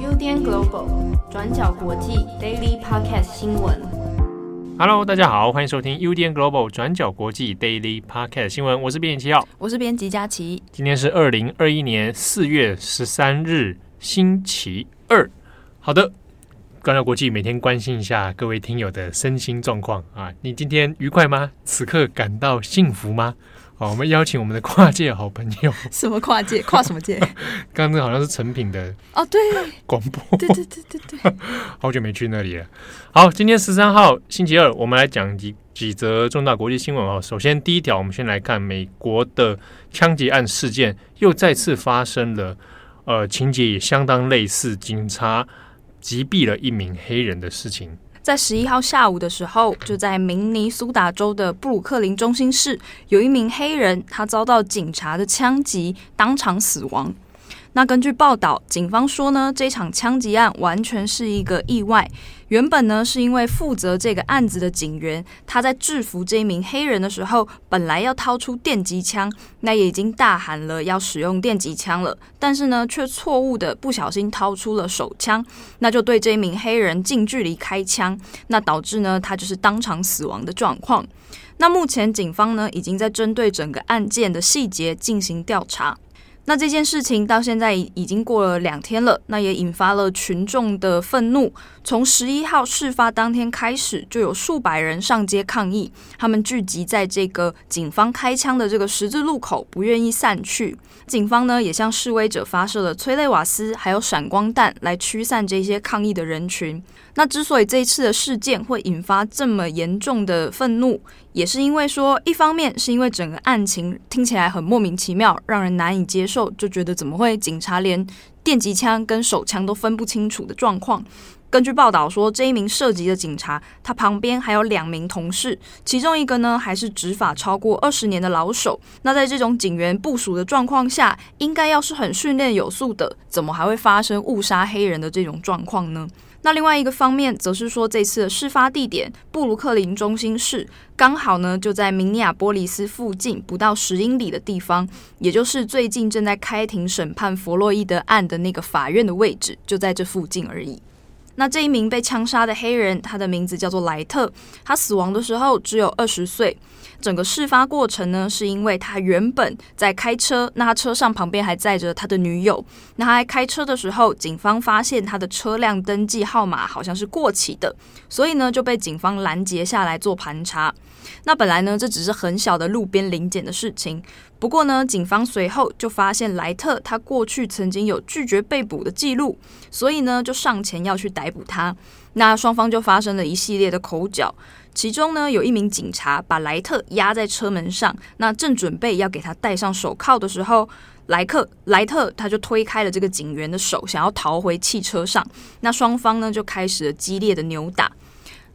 UDN Global 转角国际 Daily Podcast 新闻。Hello，大家好，欢迎收听 UDN Global 转角国际 Daily Podcast 新闻。我是编辑七号，我是编辑佳琪。今天是二零二一年四月十三日，星期二。好的，转角国际每天关心一下各位听友的身心状况啊，你今天愉快吗？此刻感到幸福吗？好，我们邀请我们的跨界好朋友。什么跨界？跨什么界？刚刚好像是成品的哦，对，广播。对对对对对，好久没去那里了。好，今天十三号星期二，我们来讲几几则重大国际新闻哦。首先，第一条，我们先来看美国的枪击案事件，又再次发生了，呃，情节也相当类似，警察击毙了一名黑人的事情。在十一号下午的时候，就在明尼苏达州的布鲁克林中心市，有一名黑人，他遭到警察的枪击，当场死亡。那根据报道，警方说呢，这场枪击案完全是一个意外。原本呢，是因为负责这个案子的警员，他在制服这名黑人的时候，本来要掏出电击枪，那也已经大喊了要使用电击枪了，但是呢，却错误的不小心掏出了手枪，那就对这名黑人近距离开枪，那导致呢，他就是当场死亡的状况。那目前警方呢，已经在针对整个案件的细节进行调查。那这件事情到现在已经过了两天了，那也引发了群众的愤怒。从十一号事发当天开始，就有数百人上街抗议，他们聚集在这个警方开枪的这个十字路口，不愿意散去。警方呢，也向示威者发射了催泪瓦斯，还有闪光弹来驱散这些抗议的人群。那之所以这一次的事件会引发这么严重的愤怒，也是因为说，一方面是因为整个案情听起来很莫名其妙，让人难以接受，就觉得怎么会警察连电击枪跟手枪都分不清楚的状况。根据报道说，这一名涉及的警察，他旁边还有两名同事，其中一个呢还是执法超过二十年的老手。那在这种警员部署的状况下，应该要是很训练有素的，怎么还会发生误杀黑人的这种状况呢？那另外一个方面，则是说，这次的事发地点布鲁克林中心市刚好呢就在明尼亚波利斯附近不到十英里的地方，也就是最近正在开庭审判弗洛伊德案的那个法院的位置，就在这附近而已。那这一名被枪杀的黑人，他的名字叫做莱特，他死亡的时候只有二十岁。整个事发过程呢，是因为他原本在开车，那他车上旁边还载着他的女友。那他在开车的时候，警方发现他的车辆登记号码好像是过期的，所以呢就被警方拦截下来做盘查。那本来呢这只是很小的路边临检的事情，不过呢警方随后就发现莱特他过去曾经有拒绝被捕的记录，所以呢就上前要去逮逮捕他。那双方就发生了一系列的口角。其中呢，有一名警察把莱特压在车门上，那正准备要给他戴上手铐的时候，莱克莱特他就推开了这个警员的手，想要逃回汽车上。那双方呢就开始了激烈的扭打。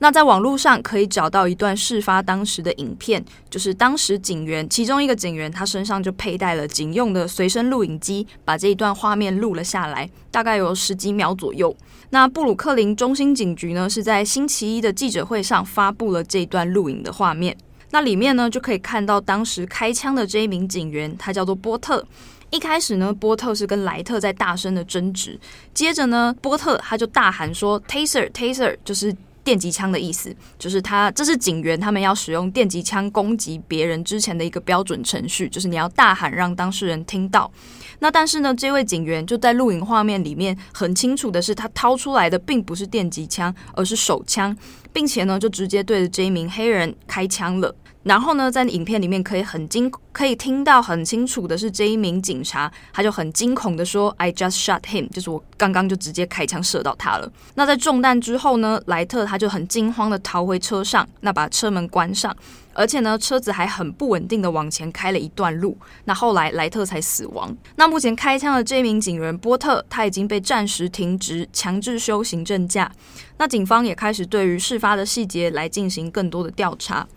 那在网络上可以找到一段事发当时的影片，就是当时警员其中一个警员他身上就佩戴了警用的随身录影机，把这一段画面录了下来，大概有十几秒左右。那布鲁克林中心警局呢是在星期一的记者会上发布了这段录影的画面，那里面呢就可以看到当时开枪的这一名警员，他叫做波特。一开始呢，波特是跟莱特在大声的争执，接着呢，波特他就大喊说：“Taser，Taser，就是。”电击枪的意思就是他，这是警员他们要使用电击枪攻击别人之前的一个标准程序，就是你要大喊让当事人听到。那但是呢，这位警员就在录影画面里面很清楚的是，他掏出来的并不是电击枪，而是手枪，并且呢就直接对着这一名黑人开枪了。然后呢，在影片里面可以很惊，可以听到很清楚的是这一名警察，他就很惊恐的说：“I just shot him，就是我刚刚就直接开枪射到他了。”那在中弹之后呢，莱特他就很惊慌的逃回车上，那把车门关上，而且呢，车子还很不稳定的往前开了一段路。那后来莱特才死亡。那目前开枪的这名警员波特，他已经被暂时停职，强制休行政假。那警方也开始对于事发的细节来进行更多的调查。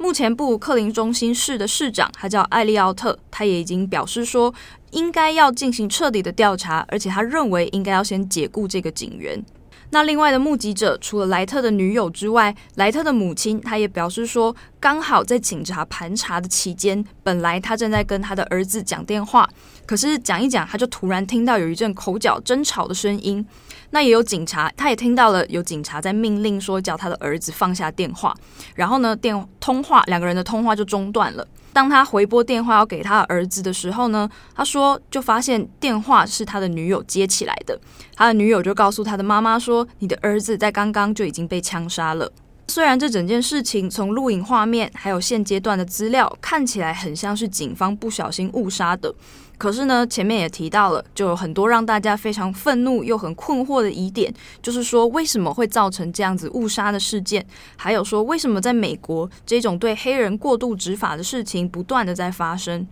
目前布鲁克林中心市的市长，他叫艾利奥特，他也已经表示说，应该要进行彻底的调查，而且他认为应该要先解雇这个警员。那另外的目击者，除了莱特的女友之外，莱特的母亲，她也表示说，刚好在警察盘查的期间，本来她正在跟她的儿子讲电话，可是讲一讲，他就突然听到有一阵口角争吵的声音。那也有警察，他也听到了有警察在命令说叫他的儿子放下电话。然后呢，电通话两个人的通话就中断了。当他回拨电话要给他儿子的时候呢，他说就发现电话是他的女友接起来的。他的女友就告诉他的妈妈说：“你的儿子在刚刚就已经被枪杀了。”虽然这整件事情从录影画面还有现阶段的资料看起来很像是警方不小心误杀的，可是呢，前面也提到了，就有很多让大家非常愤怒又很困惑的疑点，就是说为什么会造成这样子误杀的事件，还有说为什么在美国这种对黑人过度执法的事情不断的在发生。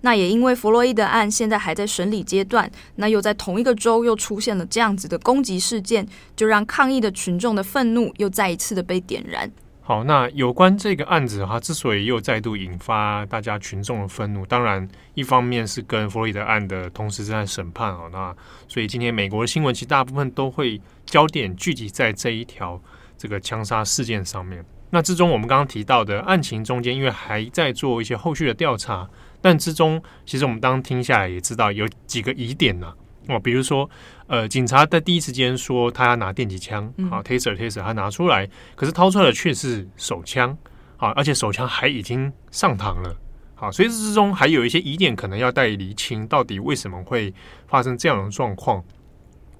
那也因为弗洛伊德案现在还在审理阶段，那又在同一个州又出现了这样子的攻击事件，就让抗议的群众的愤怒又再一次的被点燃。好，那有关这个案子哈，之所以又再度引发大家群众的愤怒，当然一方面是跟弗洛伊德案的同时正在审判哦，那所以今天美国的新闻其实大部分都会焦点聚集在这一条这个枪杀事件上面。那之中我们刚刚提到的案情中间，因为还在做一些后续的调查。但之中，其实我们当听下来也知道有几个疑点呢、哦，比如说，呃，警察在第一时间说他要拿电击枪，好，taser taser，他拿出来，可是掏出来的却是手枪，好，而且手枪还已经上膛了，好，所以这之中还有一些疑点，可能要待厘清，到底为什么会发生这样的状况？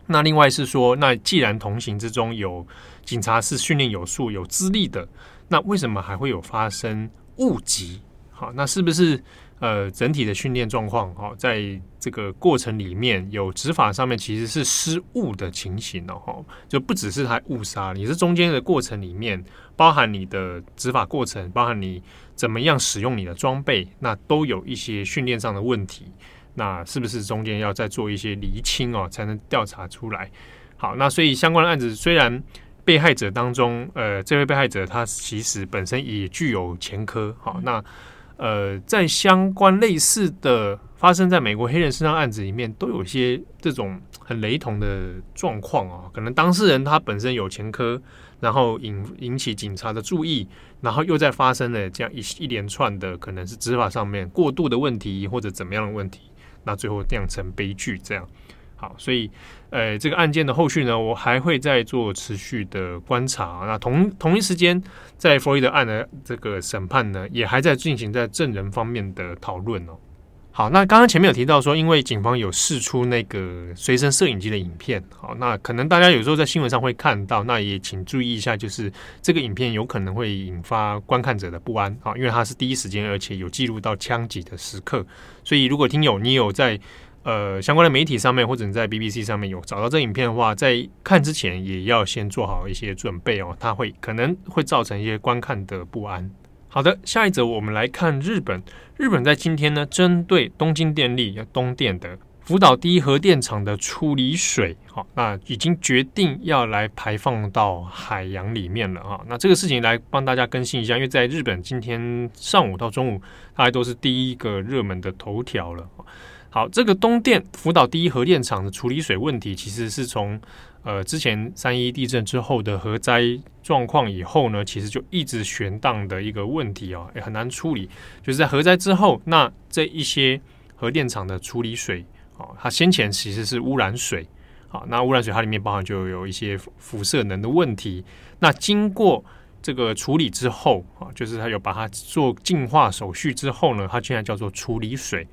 那另外是说，那既然同行之中有警察是训练有素、有资历的，那为什么还会有发生误击？好，那是不是？呃，整体的训练状况，哈，在这个过程里面有执法上面其实是失误的情形哦，哈，就不只是他误杀，你是中间的过程里面，包含你的执法过程，包含你怎么样使用你的装备，那都有一些训练上的问题，那是不是中间要再做一些厘清哦，才能调查出来？好，那所以相关的案子虽然被害者当中，呃，这位被害者他其实本身也具有前科，好，那。呃，在相关类似的发生在美国黑人身上案子里面，都有些这种很雷同的状况啊。可能当事人他本身有前科，然后引引起警察的注意，然后又在发生了这样一一连串的可能是执法上面过度的问题，或者怎么样的问题，那最后酿成悲剧这样。好，所以，呃，这个案件的后续呢，我还会再做持续的观察。那同同一时间，在弗洛伊德案的这个审判呢，也还在进行在证人方面的讨论哦。好，那刚刚前面有提到说，因为警方有释出那个随身摄影机的影片，好，那可能大家有时候在新闻上会看到，那也请注意一下，就是这个影片有可能会引发观看者的不安啊，因为它是第一时间，而且有记录到枪击的时刻，所以如果听友你有在。呃，相关的媒体上面或者你在 BBC 上面有找到这影片的话，在看之前也要先做好一些准备哦，它会可能会造成一些观看的不安。好的，下一则我们来看日本。日本在今天呢，针对东京电力东电的福岛第一核电厂的处理水，好，那已经决定要来排放到海洋里面了啊。那这个事情来帮大家更新一下，因为在日本今天上午到中午，大概都是第一个热门的头条了。好，这个东电福岛第一核电厂的处理水问题，其实是从呃之前三一地震之后的核灾状况以后呢，其实就一直悬荡的一个问题哦，也很难处理。就是在核灾之后，那这一些核电厂的处理水，哦，它先前其实是污染水，好，那污染水它里面包含就有一些辐射能的问题。那经过这个处理之后，啊，就是它有把它做净化手续之后呢，它现在叫做处理水。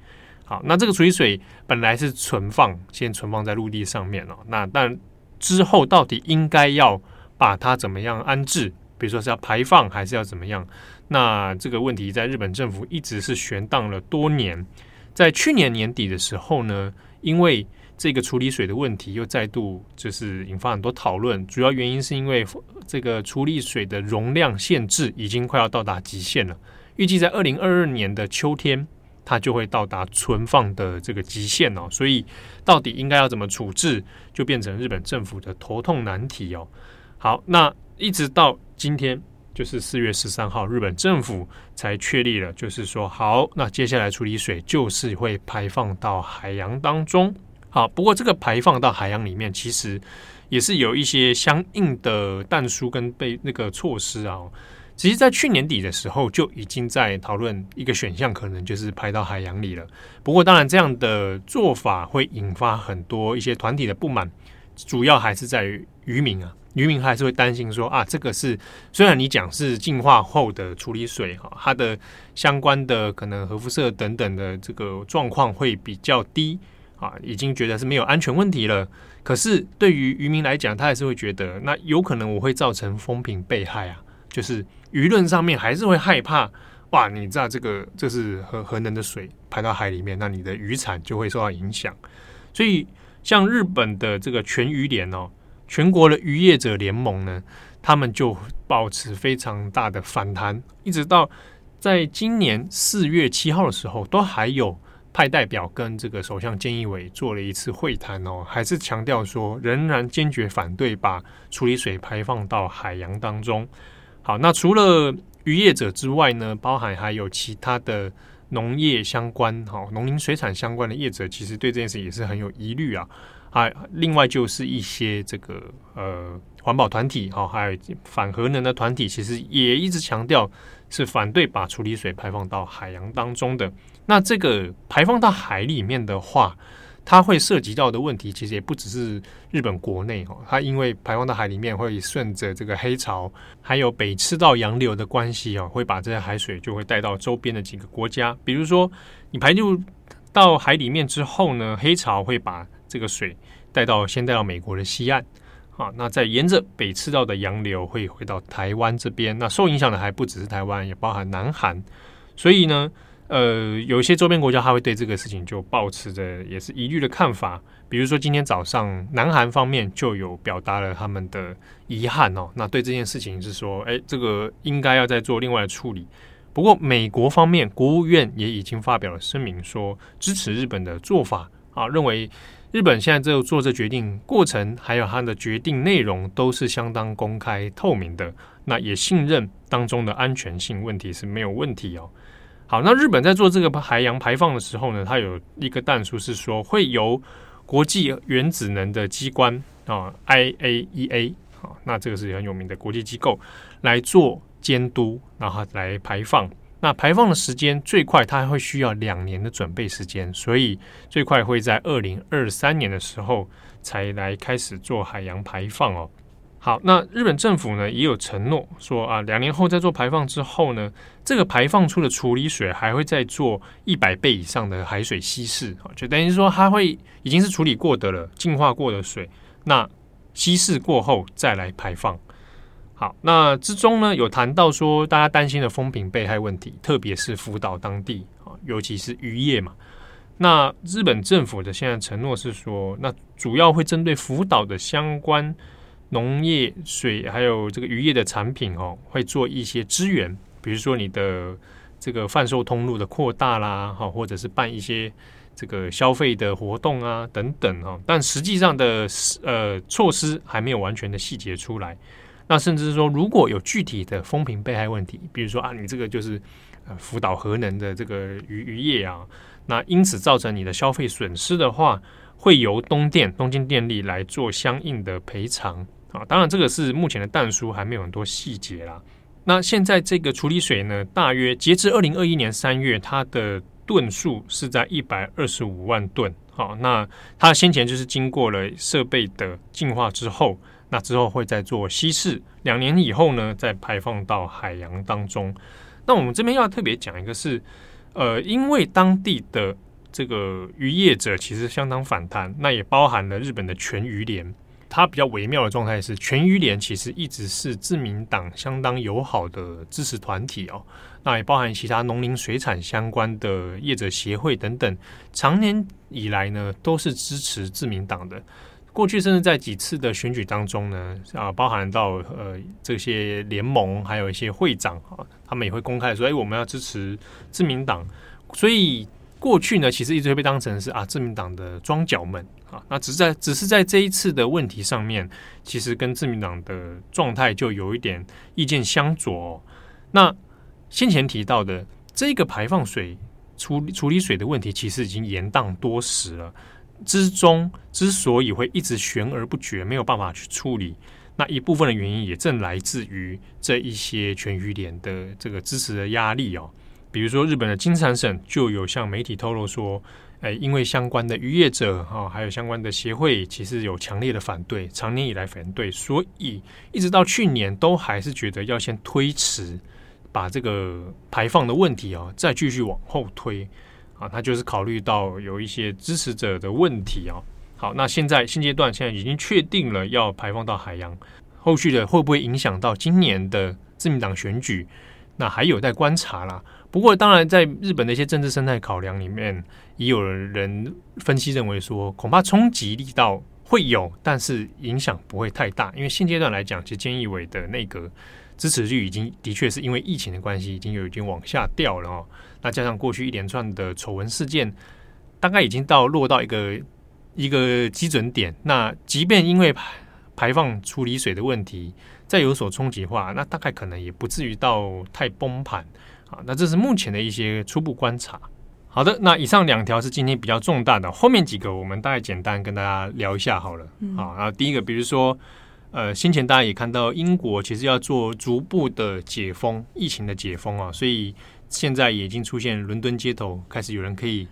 好，那这个处理水本来是存放，先存放在陆地上面哦。那但之后到底应该要把它怎么样安置？比如说是要排放还是要怎么样？那这个问题在日本政府一直是悬荡了多年。在去年年底的时候呢，因为这个处理水的问题又再度就是引发很多讨论。主要原因是因为这个处理水的容量限制已经快要到达极限了，预计在二零二二年的秋天。它就会到达存放的这个极限哦，所以到底应该要怎么处置，就变成日本政府的头痛难题哦。好，那一直到今天，就是四月十三号，日本政府才确立了，就是说好，那接下来处理水就是会排放到海洋当中。好，不过这个排放到海洋里面，其实也是有一些相应的但书跟被那个措施啊。其实，在去年底的时候就已经在讨论一个选项，可能就是排到海洋里了。不过，当然这样的做法会引发很多一些团体的不满，主要还是在于渔民啊，渔民还是会担心说啊，这个是虽然你讲是净化后的处理水哈，它的相关的可能核辐射等等的这个状况会比较低啊，已经觉得是没有安全问题了。可是对于渔民来讲，他还是会觉得那有可能我会造成风评被害啊，就是。舆论上面还是会害怕哇！你知道这个这是核核能的水排到海里面，那你的渔产就会受到影响。所以，像日本的这个全渔联哦，全国的渔业者联盟呢，他们就保持非常大的反弹，一直到在今年四月七号的时候，都还有派代表跟这个首相菅义伟做了一次会谈哦，还是强调说仍然坚决反对把处理水排放到海洋当中。好，那除了渔业者之外呢，包含还有其他的农业相关、哈农林水产相关的业者，其实对这件事也是很有疑虑啊。啊，另外就是一些这个呃环保团体，哈，还有反核能的团体，其实也一直强调是反对把处理水排放到海洋当中的。那这个排放到海里面的话，它会涉及到的问题，其实也不只是日本国内哦。它因为排放到海里面，会顺着这个黑潮，还有北赤道洋流的关系哦，会把这些海水就会带到周边的几个国家。比如说，你排入到海里面之后呢，黑潮会把这个水带到先带到美国的西岸，好，那再沿着北赤道的洋流会回到台湾这边。那受影响的还不只是台湾，也包含南韩。所以呢。呃，有一些周边国家，他会对这个事情就抱持着也是疑虑的看法。比如说，今天早上，南韩方面就有表达了他们的遗憾哦。那对这件事情是说，哎，这个应该要再做另外的处理。不过，美国方面国务院也已经发表了声明，说支持日本的做法啊，认为日本现在这做这决定过程，还有它的决定内容都是相当公开透明的。那也信任当中的安全性问题是没有问题哦。好，那日本在做这个海洋排放的时候呢，它有一个但书是说会由国际原子能的机关啊，IAEA 啊，那这个是很有名的国际机构来做监督，然后来排放。那排放的时间最快，它还会需要两年的准备时间，所以最快会在二零二三年的时候才来开始做海洋排放哦。好，那日本政府呢也有承诺说啊，两年后在做排放之后呢，这个排放出的处理水还会再做一百倍以上的海水稀释啊，就等于说它会已经是处理过的了，净化过的水，那稀释过后再来排放。好，那之中呢有谈到说大家担心的风评被害问题，特别是福岛当地啊，尤其是渔业嘛。那日本政府的现在承诺是说，那主要会针对福岛的相关。农业、水还有这个渔业的产品哦，会做一些支援，比如说你的这个贩售通路的扩大啦，哈，或者是办一些这个消费的活动啊，等等哈。但实际上的呃措施还没有完全的细节出来。那甚至是说，如果有具体的风评被害问题，比如说啊，你这个就是呃福岛核能的这个渔渔业啊，那因此造成你的消费损失的话，会由东电东京电力来做相应的赔偿。啊，当然这个是目前的淡书，还没有很多细节啦。那现在这个处理水呢，大约截至二零二一年三月，它的吨数是在一百二十五万吨。好，那它先前就是经过了设备的净化之后，那之后会再做稀释，两年以后呢，再排放到海洋当中。那我们这边要特别讲一个是，呃，因为当地的这个渔业者其实相当反弹，那也包含了日本的全渔连。它比较微妙的状态是，全渔连其实一直是自民党相当友好的支持团体哦。那也包含其他农林水产相关的业者协会等等，长年以来呢都是支持自民党的。过去甚至在几次的选举当中呢，啊，包含到呃这些联盟，还有一些会长啊，他们也会公开说，哎，我们要支持自民党。所以过去呢，其实一直会被当成是啊自民党的桩脚们啊。那只是在只是在这一次的问题上面，其实跟自民党的状态就有一点意见相左。那先前提到的这个排放水处理处理水的问题，其实已经延宕多时了。之中之所以会一直悬而不决，没有办法去处理，那一部分的原因也正来自于这一些全鱼连的这个支持的压力哦。比如说，日本的金产省就有向媒体透露说，诶，因为相关的渔业者哈，还有相关的协会，其实有强烈的反对，长年以来反对，所以一直到去年都还是觉得要先推迟，把这个排放的问题啊，再继续往后推啊，他就是考虑到有一些支持者的问题啊。好，那现在现阶段现在已经确定了要排放到海洋，后续的会不会影响到今年的自民党选举？那还有待观察啦。不过，当然，在日本的一些政治生态考量里面，也有人分析认为说，恐怕冲击力道会有，但是影响不会太大。因为现阶段来讲，其实菅义伟的内阁支持率已经的确是因为疫情的关系，已经有已经往下掉了哦。那加上过去一连串的丑闻事件，大概已经到落到一个一个基准点。那即便因为排放处理水的问题，再有所冲击化，那大概可能也不至于到太崩盘啊。那这是目前的一些初步观察。好的，那以上两条是今天比较重大的，后面几个我们大概简单跟大家聊一下好了。嗯、好，然后第一个，比如说，呃，先前大家也看到英国其实要做逐步的解封，疫情的解封啊，所以现在已经出现伦敦街头开始有人可以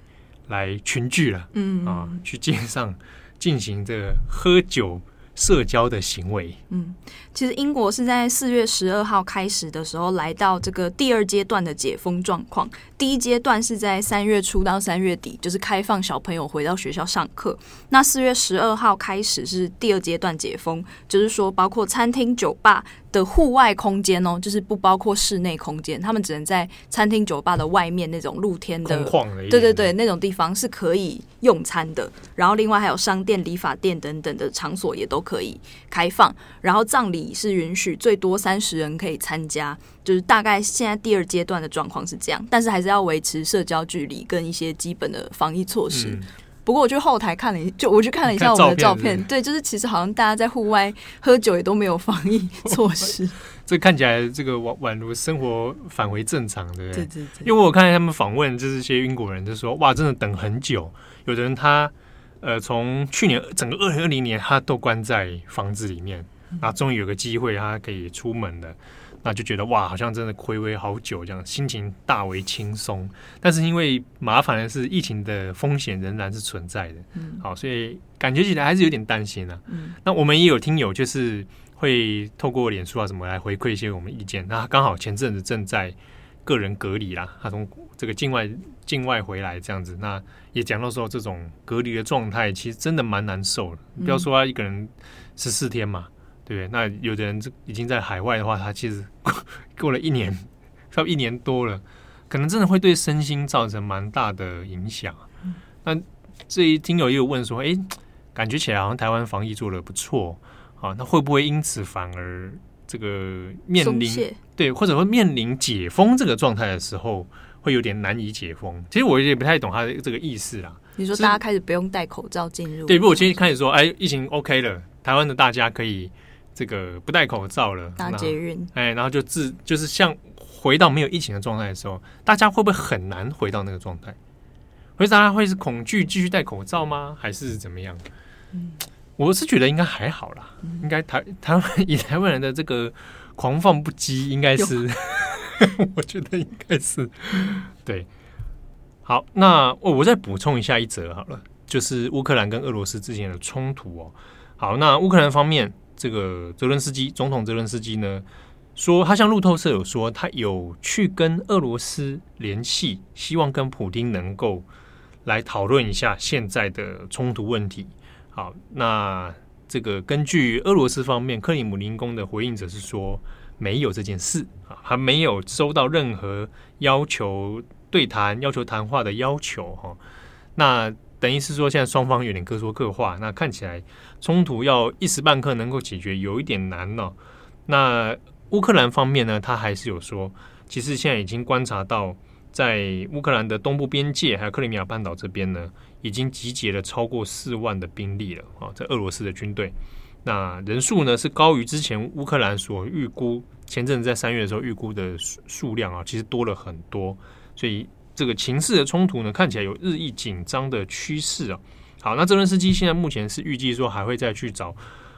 来群聚了，嗯啊，去街上进行这个喝酒。社交的行为，嗯，其实英国是在四月十二号开始的时候来到这个第二阶段的解封状况。第一阶段是在三月初到三月底，就是开放小朋友回到学校上课。那四月十二号开始是第二阶段解封，就是说包括餐厅、酒吧的户外空间哦，就是不包括室内空间，他们只能在餐厅、酒吧的外面那种露天的，对对对，那种地方是可以用餐的。然后另外还有商店、理发店等等的场所也都可以开放。然后葬礼是允许最多三十人可以参加，就是大概现在第二阶段的状况是这样，但是还是要维持社交距离跟一些基本的防疫措施。嗯不过我去后台看了一，就我去看了一下我们的照片，照片是是对，就是其实好像大家在户外喝酒也都没有防疫措施，这看起来这个宛宛如生活返回正常，对不对？对对对。因为我看他们访问，就是一些英国人就说，哇，真的等很久。有的人他呃，从去年整个二零二零年，他都关在房子里面，那终于有个机会，他可以出门了。那就觉得哇，好像真的睽违好久这样，心情大为轻松。但是因为麻烦的是，疫情的风险仍然是存在的。嗯，好，所以感觉起来还是有点担心啊。嗯，那我们也有听友就是会透过脸书啊什么来回馈一些我们意见。那刚好前阵子正在个人隔离啦，他从这个境外境外回来这样子，那也讲到说这种隔离的状态其实真的蛮难受的。不要说他一个人十四天嘛。对不对，那有的人这已经在海外的话，他其实 过了一年，差不多一年多了，可能真的会对身心造成蛮大的影响。嗯、那这一听友也有问说，哎，感觉起来好像台湾防疫做的不错啊，那会不会因此反而这个面临对，或者说面临解封这个状态的时候，会有点难以解封？其实我也不太懂他的这个意思啦。你说大家开始不用戴口罩进入？对，不过我今天开始说，哎，疫情 OK 了，台湾的大家可以。这个不戴口罩了，大捷运，哎，然后就自就是像回到没有疫情的状态的时候，大家会不会很难回到那个状态？会大家会是恐惧继续戴口罩吗？还是怎么样？嗯，我是觉得应该还好啦，嗯、应该台台湾以台湾人的这个狂放不羁，应该是，我觉得应该是对。好，那我我再补充一下一则好了，就是乌克兰跟俄罗斯之间的冲突哦。好，那乌克兰方面。这个泽伦斯基总统泽伦斯基呢，说他向路透社有说，他有去跟俄罗斯联系，希望跟普丁能够来讨论一下现在的冲突问题。好，那这个根据俄罗斯方面克里姆林宫的回应者是说，没有这件事，还没有收到任何要求对谈、要求谈话的要求哈。那等于是说，现在双方有点各说各话，那看起来冲突要一时半刻能够解决有一点难了、哦。那乌克兰方面呢，他还是有说，其实现在已经观察到，在乌克兰的东部边界还有克里米亚半岛这边呢，已经集结了超过四万的兵力了啊，在俄罗斯的军队，那人数呢是高于之前乌克兰所预估，前阵子在三月的时候预估的数数量啊，其实多了很多，所以。这个情势的冲突呢，看起来有日益紧张的趋势啊。好，那泽伦斯基现在目前是预计说还会再去找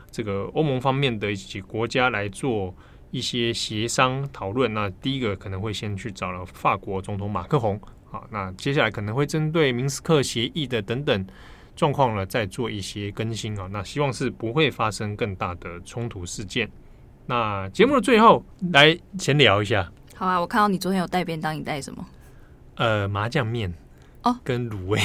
这个欧盟方面的一些国家来做一些协商讨论。那第一个可能会先去找了法国总统马克宏，好，那接下来可能会针对明斯克协议的等等状况呢，再做一些更新啊。那希望是不会发生更大的冲突事件。那节目的最后来闲聊一下。好啊，我看到你昨天有带便当，你带什么？呃，麻酱面哦，跟卤味。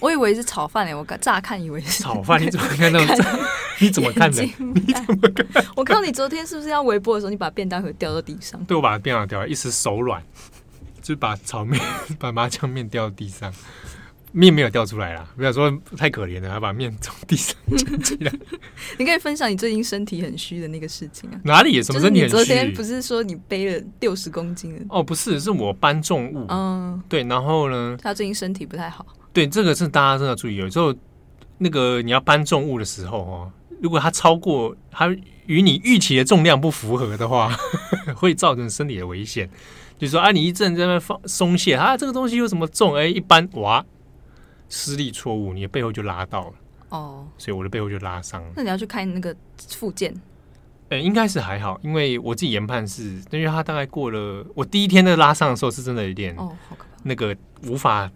我以为是炒饭诶，我乍看以为是炒饭。你怎么看到？你怎么看的？你怎么看？我看到你昨天是不是要微波的时候，你把便当盒掉到地上？对，我把便当盒掉了，一时手软，就把炒面、把麻酱面掉到地上。面没有掉出来啦，不要说太可怜了，还把面从地上捡起来。你可以分享你最近身体很虚的那个事情啊？哪里？什么身体很虚？昨天不是说你背了六十公斤？哦，不是，是我搬重物。嗯，对，然后呢？他最近身体不太好。对，这个是大家真的要注意。有时候那个你要搬重物的时候哦，如果它超过它与你预期的重量不符合的话，会造成身体的危险。就是说啊，你一阵在那放松懈，啊，这个东西有什么重？哎，一搬哇。施力错误，你的背后就拉到了哦，所以我的背后就拉伤了。那你要去看那个附件？呃、欸，应该是还好，因为我自己研判是，因为他大概过了我第一天的拉伤的时候，是真的有点哦，好可怕，那个无法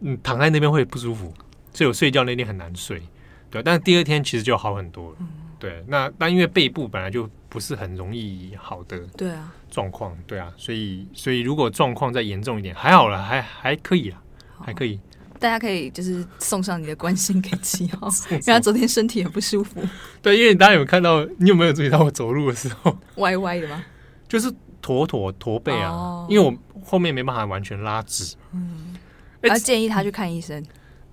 嗯躺在那边会不舒服，所以我睡觉那天很难睡。对，但是第二天其实就好很多了。嗯、对，那那因为背部本来就不是很容易好的，对啊，状况，对啊，所以所以如果状况再严重一点，还好了，还还可以啊，还可以。大家可以就是送上你的关心给七号，因为他昨天身体很不舒服。对，因为大家有看到，你有没有注意到我走路的时候歪歪的吗？就是驼驼驼背啊，哦、因为我后面没办法完全拉直。嗯，要建议他去看医生。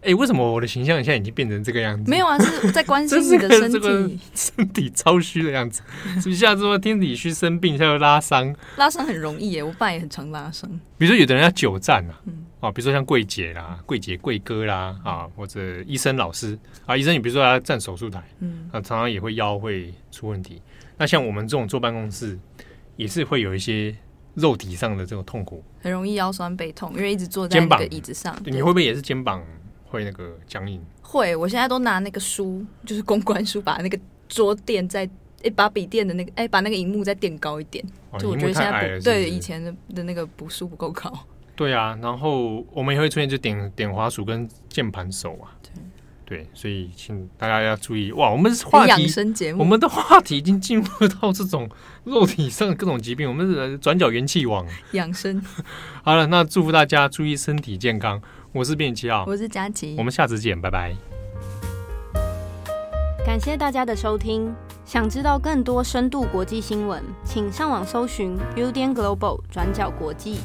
哎、欸，为什么我的形象现在已经变成这个样子？没有啊，是在关心 你的身体，这个、身体超虚的样子。一下子说天体虚生病，一下又拉伤，拉伤很容易耶，我爸也很常拉伤。比如说有的人要久站啊。嗯啊，比如说像柜姐啦、柜姐、柜哥啦，啊，或者医生老师啊，医生你比如说他站手术台，嗯，啊，常常也会腰会出问题。那像我们这种坐办公室，也是会有一些肉体上的这种痛苦，很容易腰酸背痛，因为一直坐在那个椅子上。对，你会不会也是肩膀会那个僵硬？会，我现在都拿那个书，就是公关书，把那个桌垫在哎，把笔垫的那个哎，把那个荧幕再垫高一点。哦、就我觉得现在对以前的的那个补书不够高。对啊，然后我们也会出现就点点滑鼠跟键盘手啊，对，所以请大家要注意。哇，我们是话题，我们的话题已经进入到这种肉体上的各种疾病，我们是转角元气网养生。好了，那祝福大家注意身体健康，我是编辑七号，我是佳琪，我们下次见，拜拜。感谢大家的收听，想知道更多深度国际新闻，请上网搜寻 Udan Global 转角国际。